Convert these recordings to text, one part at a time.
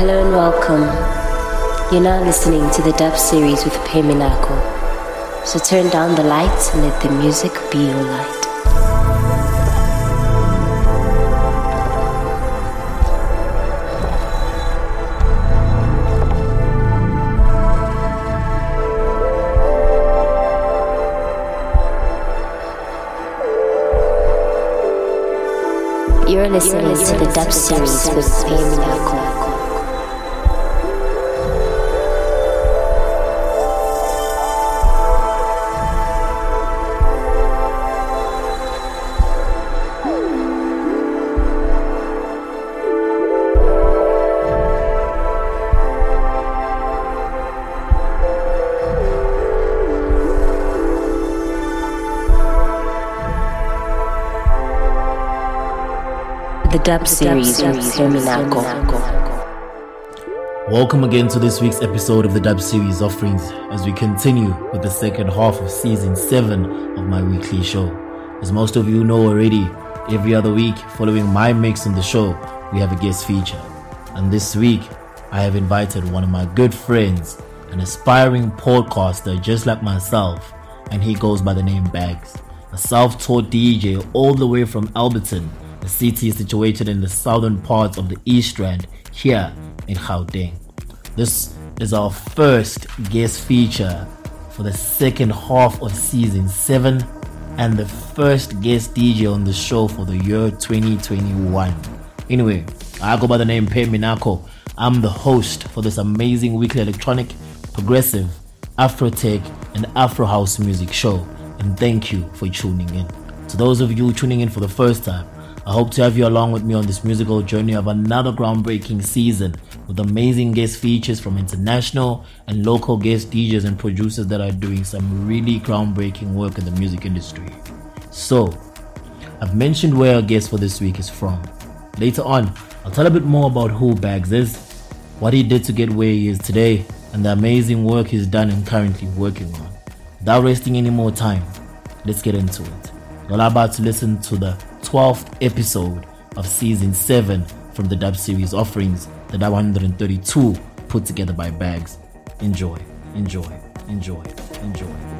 Hello and welcome. You're now listening to the dub series with Phehh Minakho. So turn down the lights and let the music be your light. You're listening, You're listening to the dub series with the Dub Series with Phehh Minakho. Welcome again to this week's episode of the Dub Series offerings as we continue with the second half of season 7 of my weekly show. As most of you know already, every other week following my mix on the show, we have a guest feature. And this week, I have invited one of my good friends, an aspiring podcaster just like myself, and he goes by the name Bags, a self taught DJ all the way from Alberton the city is situated in the southern parts of the East Rand here in Gauteng. This is our first guest feature for the second half of season 7 and the first guest DJ on the show for the year 2021. Anyway, I go by the name Phehh Minakho. I'm the host for this amazing weekly electronic, progressive, Afro tech, and Afro house music show. And thank you for tuning in. To those of you tuning in for the first time, I hope to have you along with me on this musical journey of another groundbreaking season with amazing guest features from international and local guest DJs and producers that are doing some really groundbreaking work in the music industry. So, I've mentioned where our guest for this week is from. Later on, I'll tell a bit more about who Bags is, what he did to get where he is today, and the amazing work he's done and currently working on. Without wasting any more time, let's get into it. You're about to listen to the 12th episode of season 7 from the dub series offerings, the dub 132 put together by Bags. Enjoy, enjoy, enjoy, enjoy, enjoy.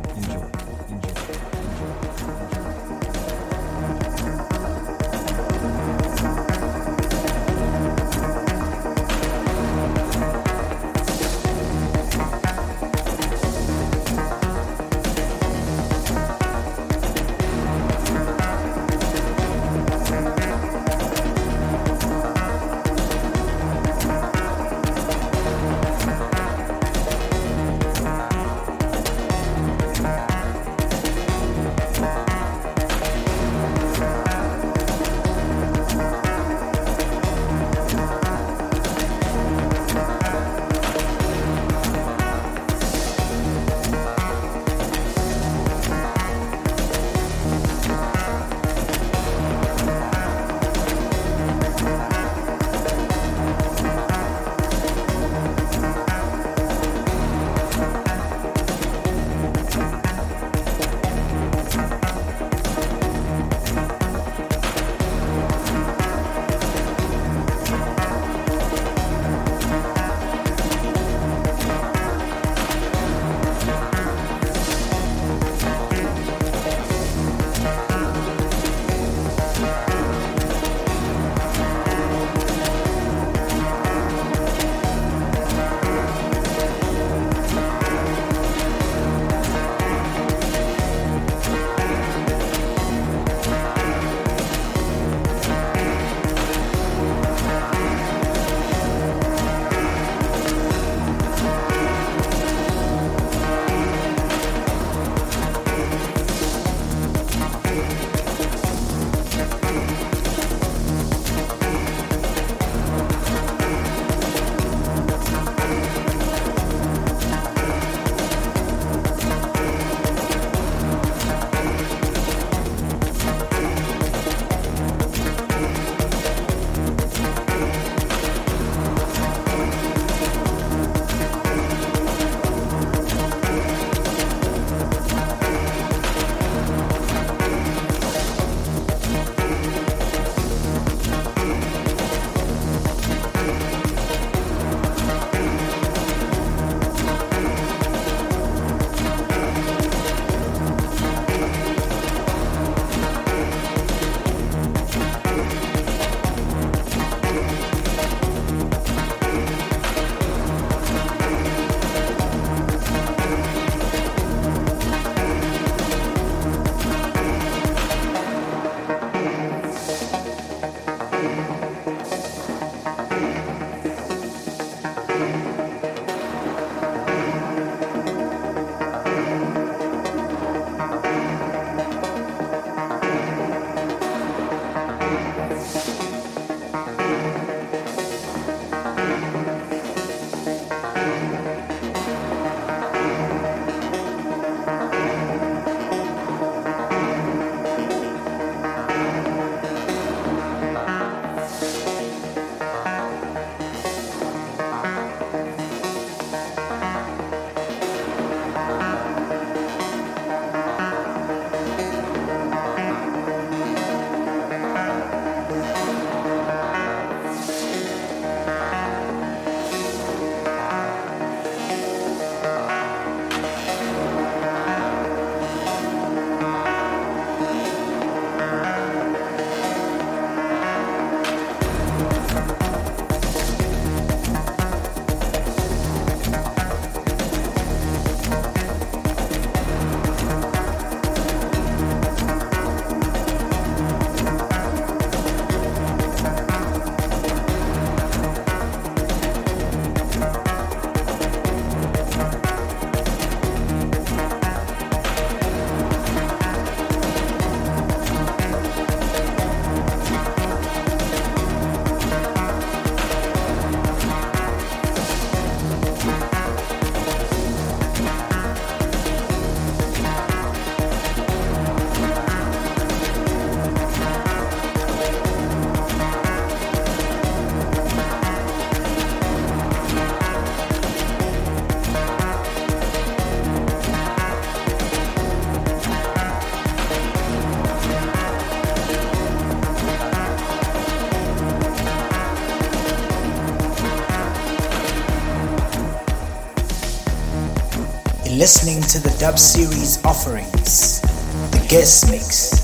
Listening to the dub series offerings, the guest mix.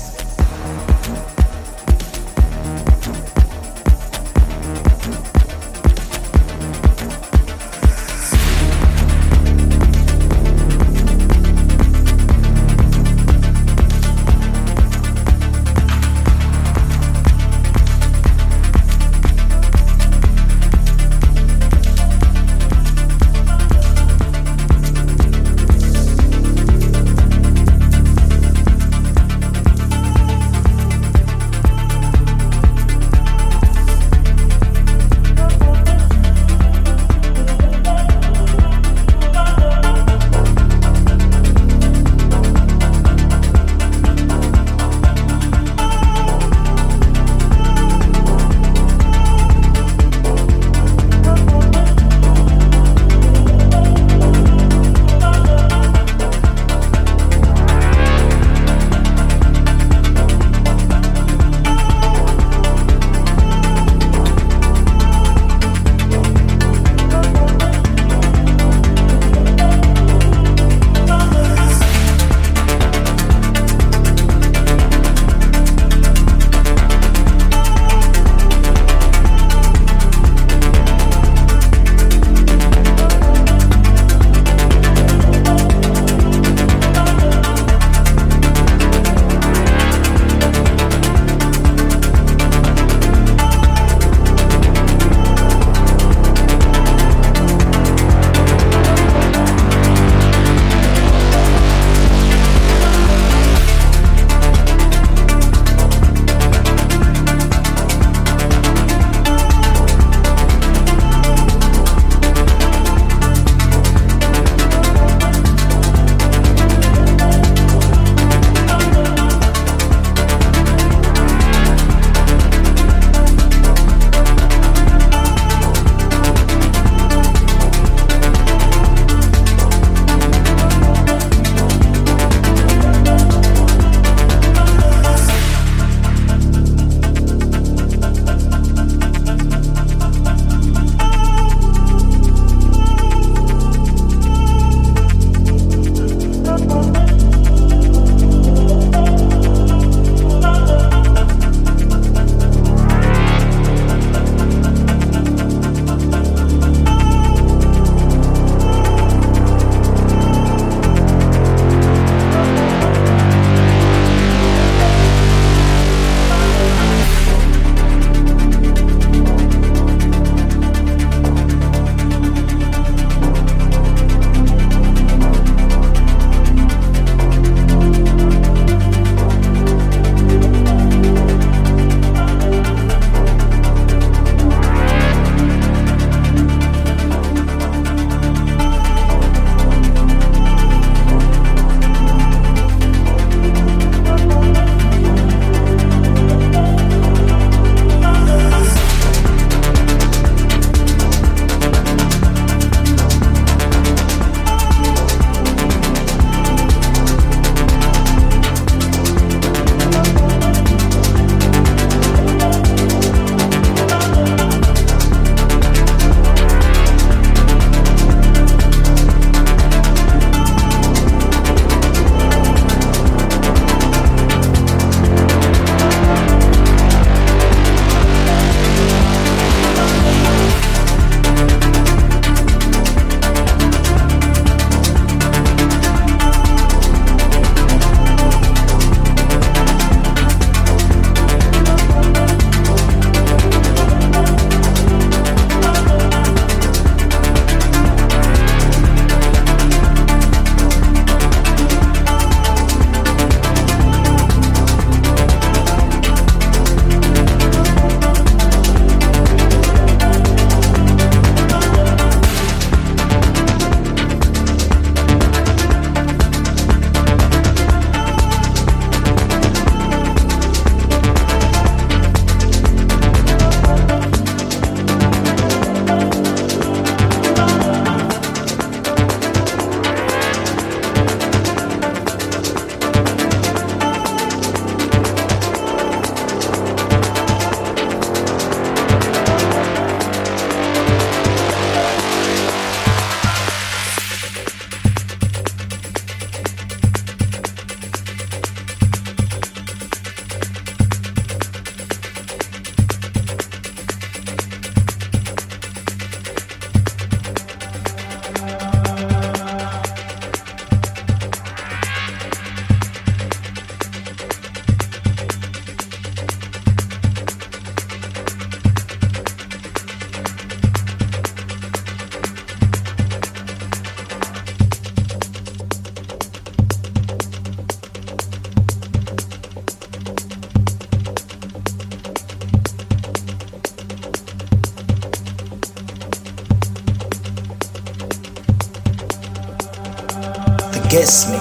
Guest mix.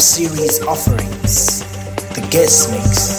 Series offerings, the guest mix.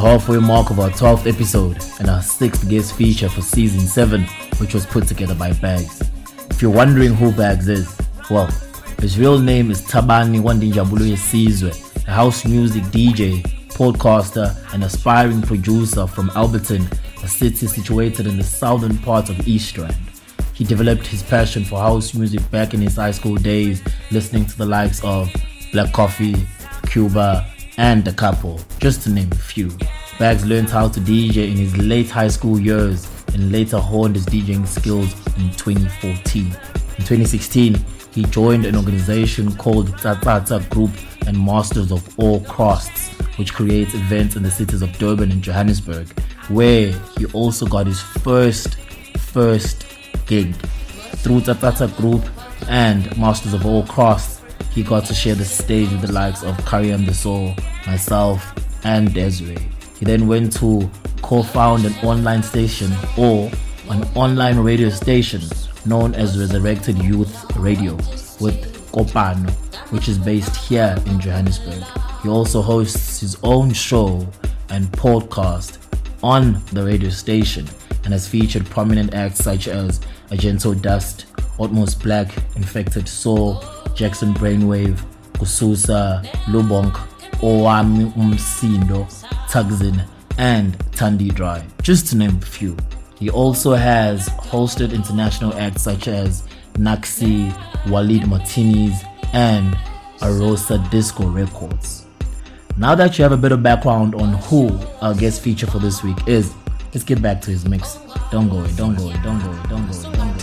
The halfway mark of our 12th episode and our sixth guest feature for season 7, which was put together by Bags. If you're wondering who Bags is, well, his real name is Tabani Wandinjabulu Sizwe, a house music DJ, podcaster, and aspiring producer from Alberton, a city situated in the southern part of East Rand. He developed his passion for house music back in his high school days, listening to the likes of Black Coffee, Cuba, and The Couple, just to name a few. Bags learned how to DJ in his late high school years and later honed his DJing skills in 2014. In 2016, he joined an organization called Tatata Group and Masters of All Crafts, which creates events in the cities of Durban and Johannesburg, where he also got his first, first gig. Through Tatata Group and Masters of All Crafts, he got to share the stage with the likes of Karyam the Soul, myself, and Desiree. He then went to co-found an online station or an online radio station known as Resurrected Youth Radio with Kopano, which is based here in Johannesburg. He also hosts his own show and podcast on the radio station and has featured prominent acts such as Agento Dust, Utmost Black, Infected Soul, Jackson Brainwave, Kususa, Lubonk, Owami Umsindo, Thukzin, and Thandi Draai, just to name a few. He also has hosted international acts such as Naxi, Walid Martinez, and Arosa Disco Records. Now that you have a bit of background on who our guest feature for this week is, let's get back to his mix. Don't go away, don't go away, don't go away, don't go away, don't go away.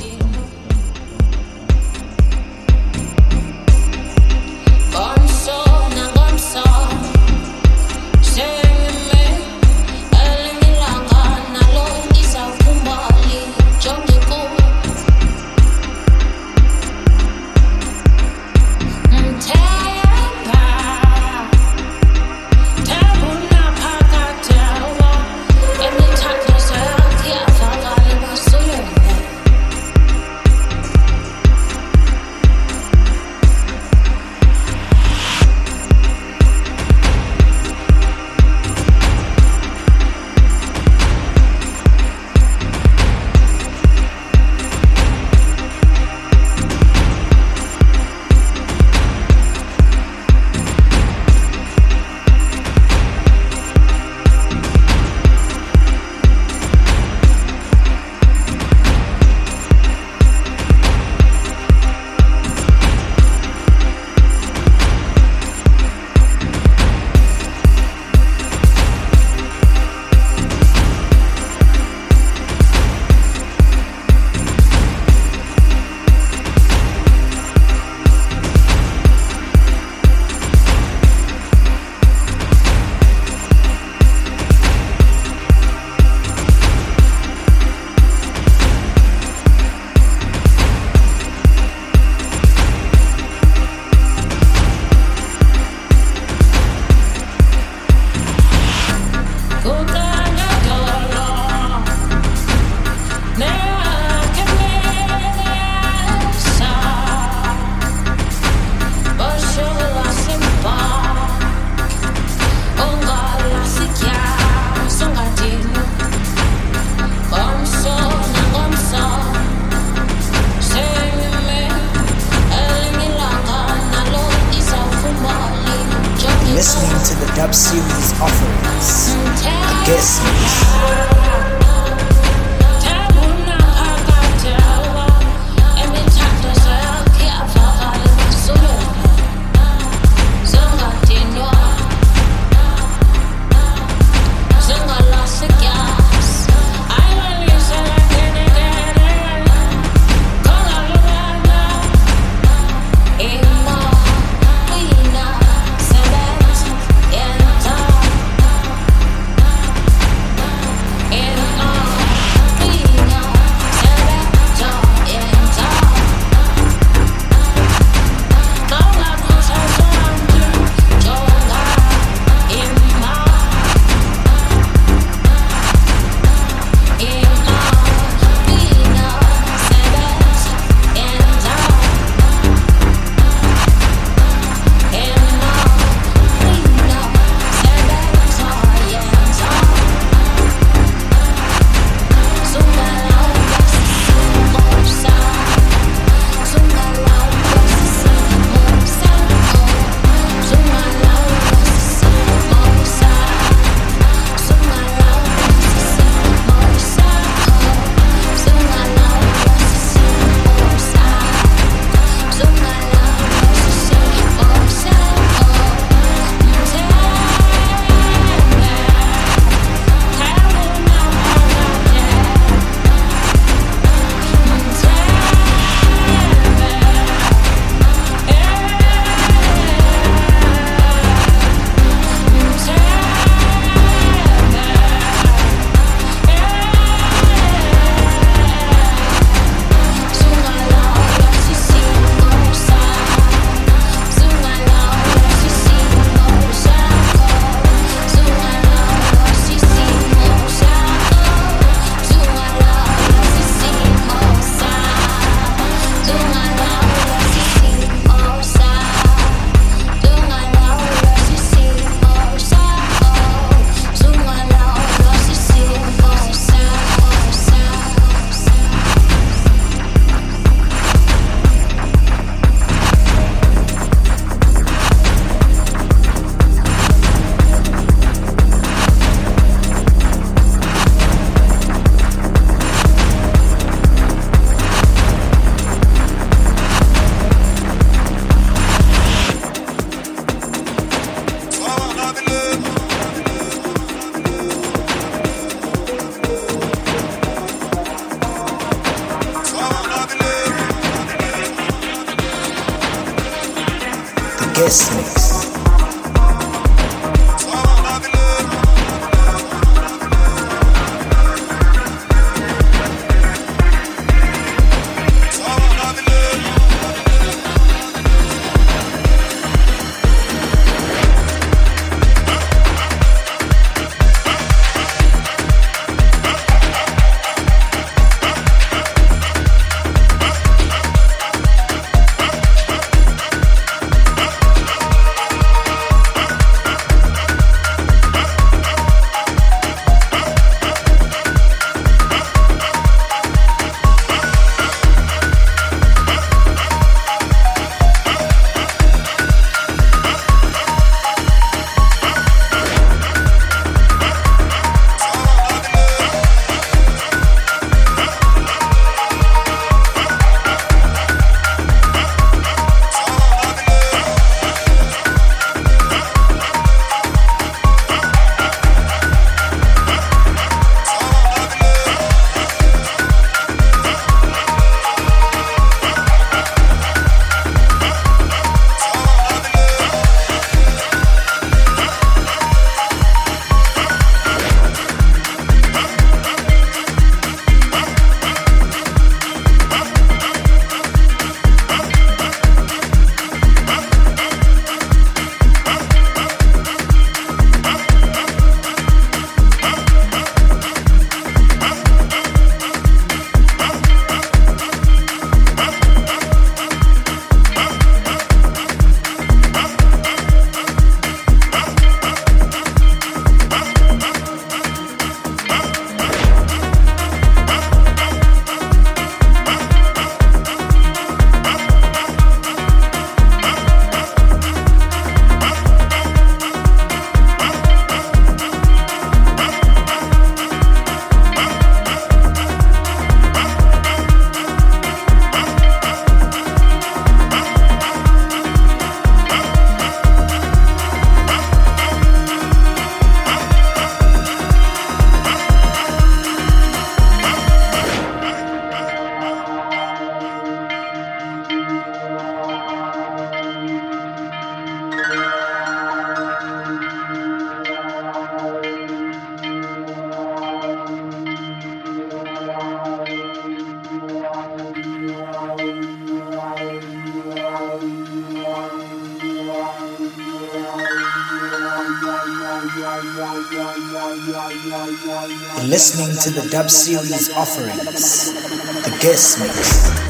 Listening to the dub series offerings, the guest mix.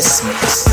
Guest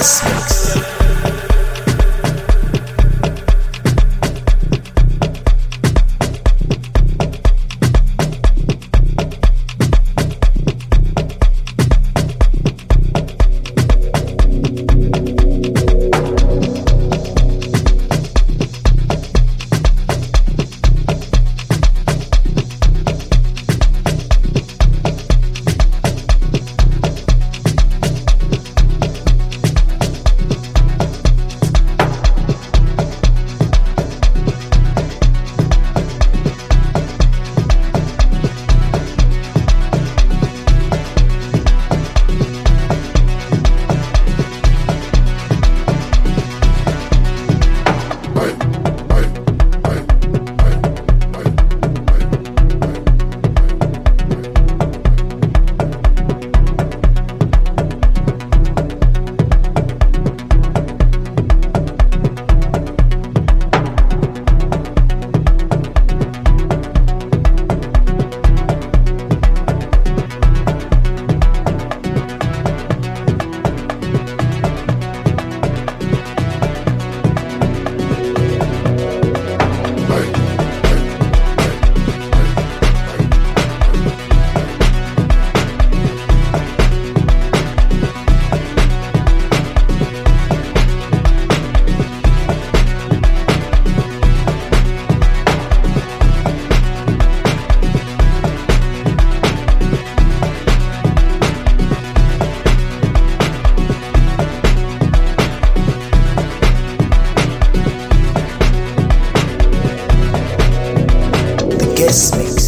guest mix. draw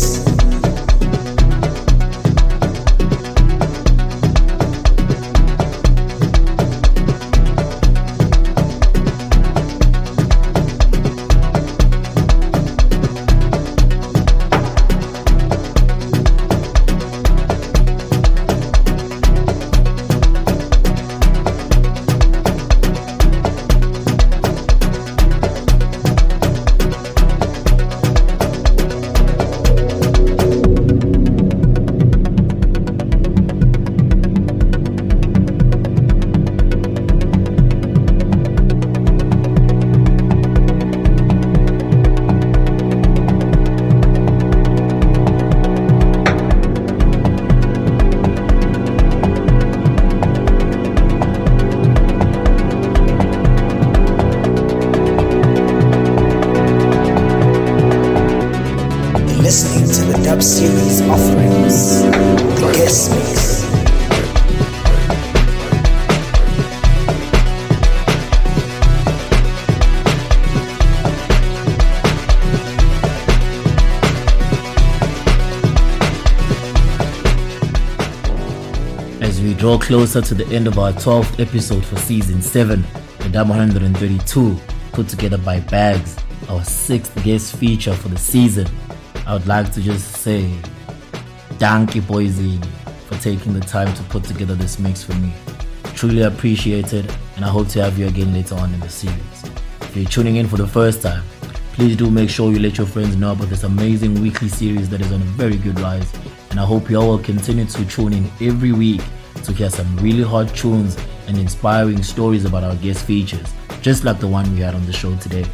closer to the end of our 12th episode for season 7, the Dub 132, put together by Bags, our sixth guest feature for the season. I would like to just say, thank you, Boise, for taking the time to put together this mix for me. Truly appreciate it, and I hope to have you again later on in the series. If you're tuning in for the first time, please do make sure you let your friends know about this amazing weekly series that is on a very good rise. And I hope you all will continue to tune in every week to hear some really hot tunes and inspiring stories about our guest features, just like the one we had on the show today.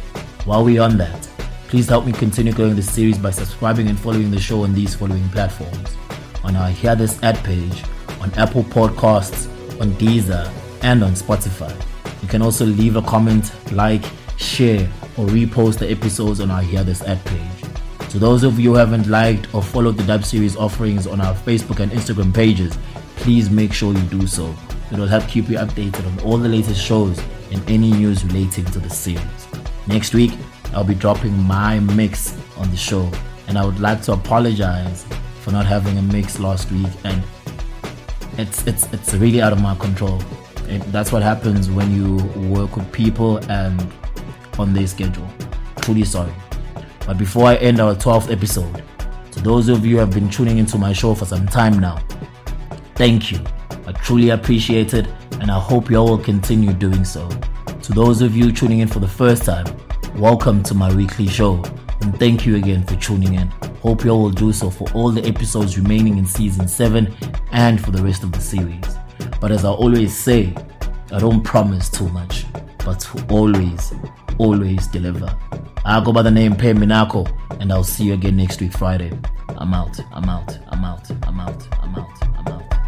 While we're on that, please help me continue growing the series by subscribing and following the show on these following platforms. On our hearthis.at page, on Apple Podcasts, on Deezer, and on Spotify. You can also leave a comment, like, share, or repost the episodes on our hearthis.at page. To those of you who haven't liked or followed the Dub Series offerings on our Facebook and Instagram pages, please make sure you do so. It will help keep you updated on all the latest shows and any news relating to the series. Next week, I'll be dropping my mix on the show, and I would like to apologize for not having a mix last week. And it's it's it's really out of my control. It, that's what happens when you work with people and on their schedule. Truly sorry. But before I end our 12th episode, to those of you who have been tuning into my show for some time now, Thank you. I truly appreciate it, and I hope you all will continue doing so. To those of you tuning in for the first time, welcome to my weekly show, and thank you again for tuning in. Hope you all will do so for all the episodes remaining in season 7 and for the rest of the series. But as I always say, I don't promise too much, but always, always deliver. I go by the name Phehh Minakho, and I'll see you again next week, Friday. I'm out, I'm out, I'm out, I'm out, I'm out, I'm out.